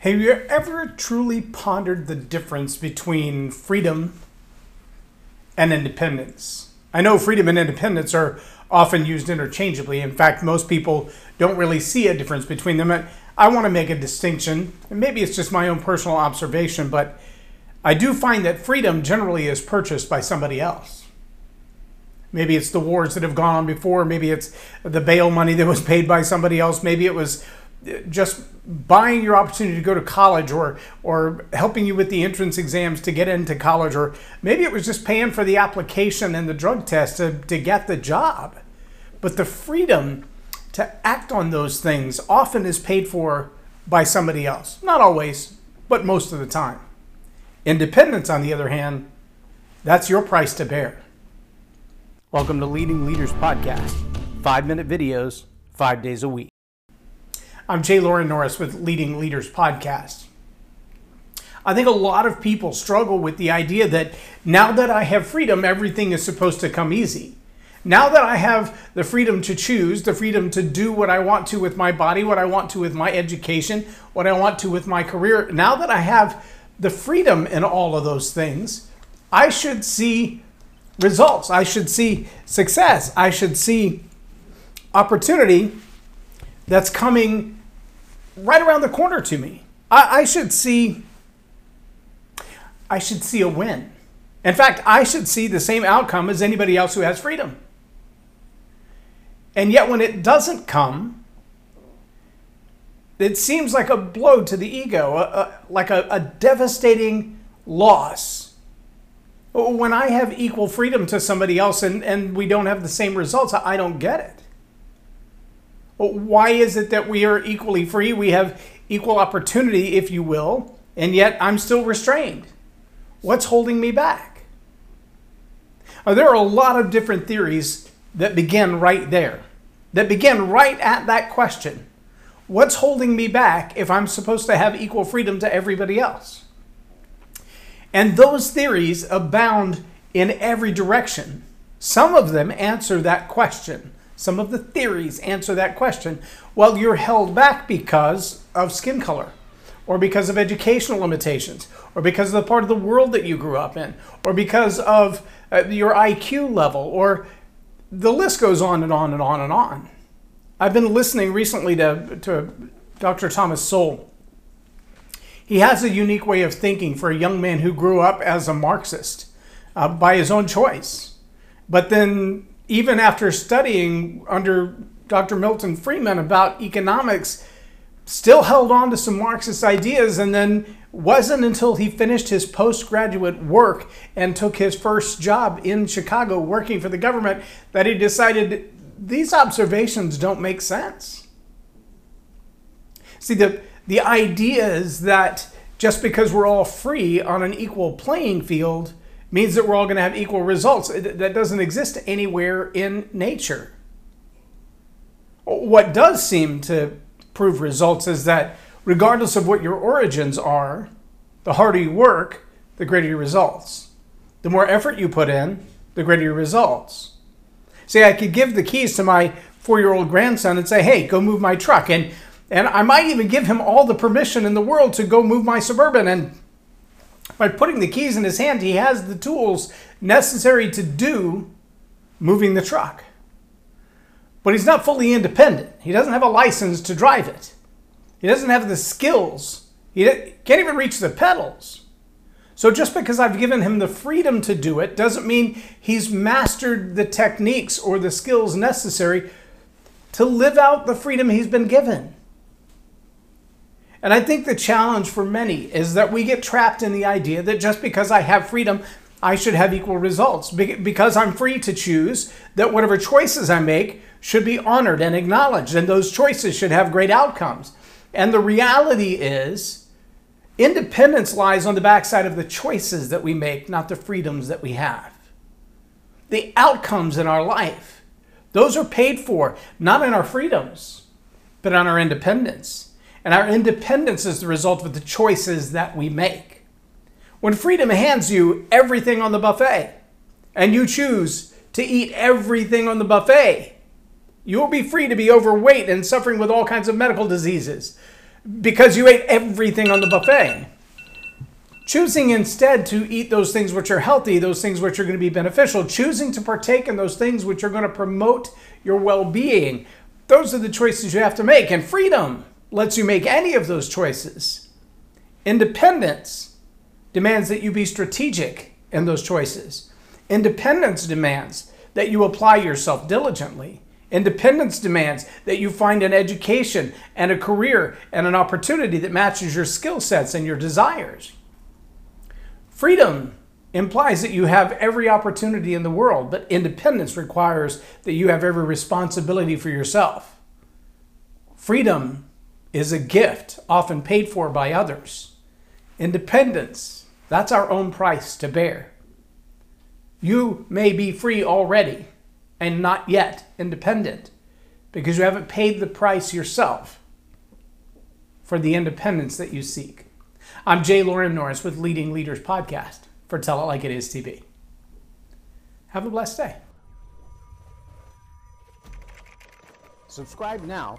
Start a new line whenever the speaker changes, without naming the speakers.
Have you ever truly pondered the difference between freedom and independence? I know freedom and independence are often used interchangeably. In fact, most people don't really see a difference between them. I want to make a distinction, and maybe it's just my own personal observation, but I do find that freedom generally is purchased by somebody else. Maybe it's the wars that have gone on before, maybe it's the bail money that was paid by somebody else, maybe it was just buying your opportunity to go to college or or helping you with the entrance exams to get into college or maybe it was just paying for the application and the drug test to, to get the job. But the freedom to act on those things often is paid for by somebody else. Not always but most of the time. Independence on the other hand that's your price to bear. Welcome to leading leaders podcast. Five minute videos five days a week I'm J Loren Norris with Leading Leaders Podcast. I think a lot of people struggle with the idea that now that I have freedom, everything is supposed to come easy. Now that I have the freedom to choose, the freedom to do what I want to with my body, what I want to with my education, what I want to with my career, now that I have the freedom in all of those things, I should see results. I should see success. I should see opportunity that's coming right around the corner to me. I, I should see I should see a win. In fact, I should see the same outcome as anybody else who has freedom. And yet, when it doesn't come, it seems like a blow to the ego, a, a, like a, a devastating loss. When I have equal freedom to somebody else and, and we don't have the same results, I don't get it. Why is it that we are equally free? We have equal opportunity, if you will, and yet I'm still restrained. What's holding me back? Uh, there are a lot of different theories that begin right there, that begin right at that question. What's holding me back if I'm supposed to have equal freedom to everybody else? And those theories abound in every direction. Some of them answer that question. Some of the theories answer that question. Well, you're held back because of skin color, or because of educational limitations, or because of the part of the world that you grew up in, or because of uh, your IQ level, or the list goes on and on and on and on. I've been listening recently to, to Dr. Thomas Sowell. He has a unique way of thinking for a young man who grew up as a Marxist uh, by his own choice, but then even after studying under Dr. Milton Friedman about economics, still held on to some Marxist ideas and then wasn't until he finished his postgraduate work and took his first job in Chicago working for the government that he decided these observations don't make sense. See, the, the idea is that just because we're all free on an equal playing field means that we're all going to have equal results. That doesn't exist anywhere in nature. What does seem to prove results is that regardless of what your origins are, the harder you work, the greater your results. The more effort you put in, the greater your results. See, I could give the keys to my four year old grandson and say, hey, go move my truck. And, and I might even give him all the permission in the world to go move my suburban. And by putting the keys in his hand, he has the tools necessary to do moving the truck. But he's not fully independent. He doesn't have a license to drive it. He doesn't have the skills. He can't even reach the pedals. So just because I've given him the freedom to do it doesn't mean he's mastered the techniques or the skills necessary to live out the freedom he's been given. And I think the challenge for many is that we get trapped in the idea that just because I have freedom, I should have equal results. Because I'm free to choose, that whatever choices I make should be honored and acknowledged, and those choices should have great outcomes. And the reality is, independence lies on the backside of the choices that we make, not the freedoms that we have. The outcomes in our life, those are paid for, not in our freedoms, but on our independence. And our independence is the result of the choices that we make. When freedom hands you everything on the buffet, and you choose to eat everything on the buffet, you will be free to be overweight and suffering with all kinds of medical diseases. because you ate everything on the buffet. Choosing instead to eat those things which are healthy, those things which are going to be beneficial, choosing to partake in those things which are going to promote your well being, those are the choices you have to make. And freedom lets you make any of those choices. Independence demands that you be strategic in those choices. Independence demands that you apply yourself diligently. Independence demands that you find an education and a career and an opportunity that matches your skill sets and your desires. Freedom implies that you have every opportunity in the world, but independence requires that you have every responsibility for yourself. Freedom is a gift, often paid for by others. Independence, that's our own price to bear. You may be free already and not yet independent because you haven't paid the price yourself for the independence that you seek. I'm J Loren Norris with Leading Leaders Podcast for Tell It Like It Is TV. Have a blessed day. Subscribe now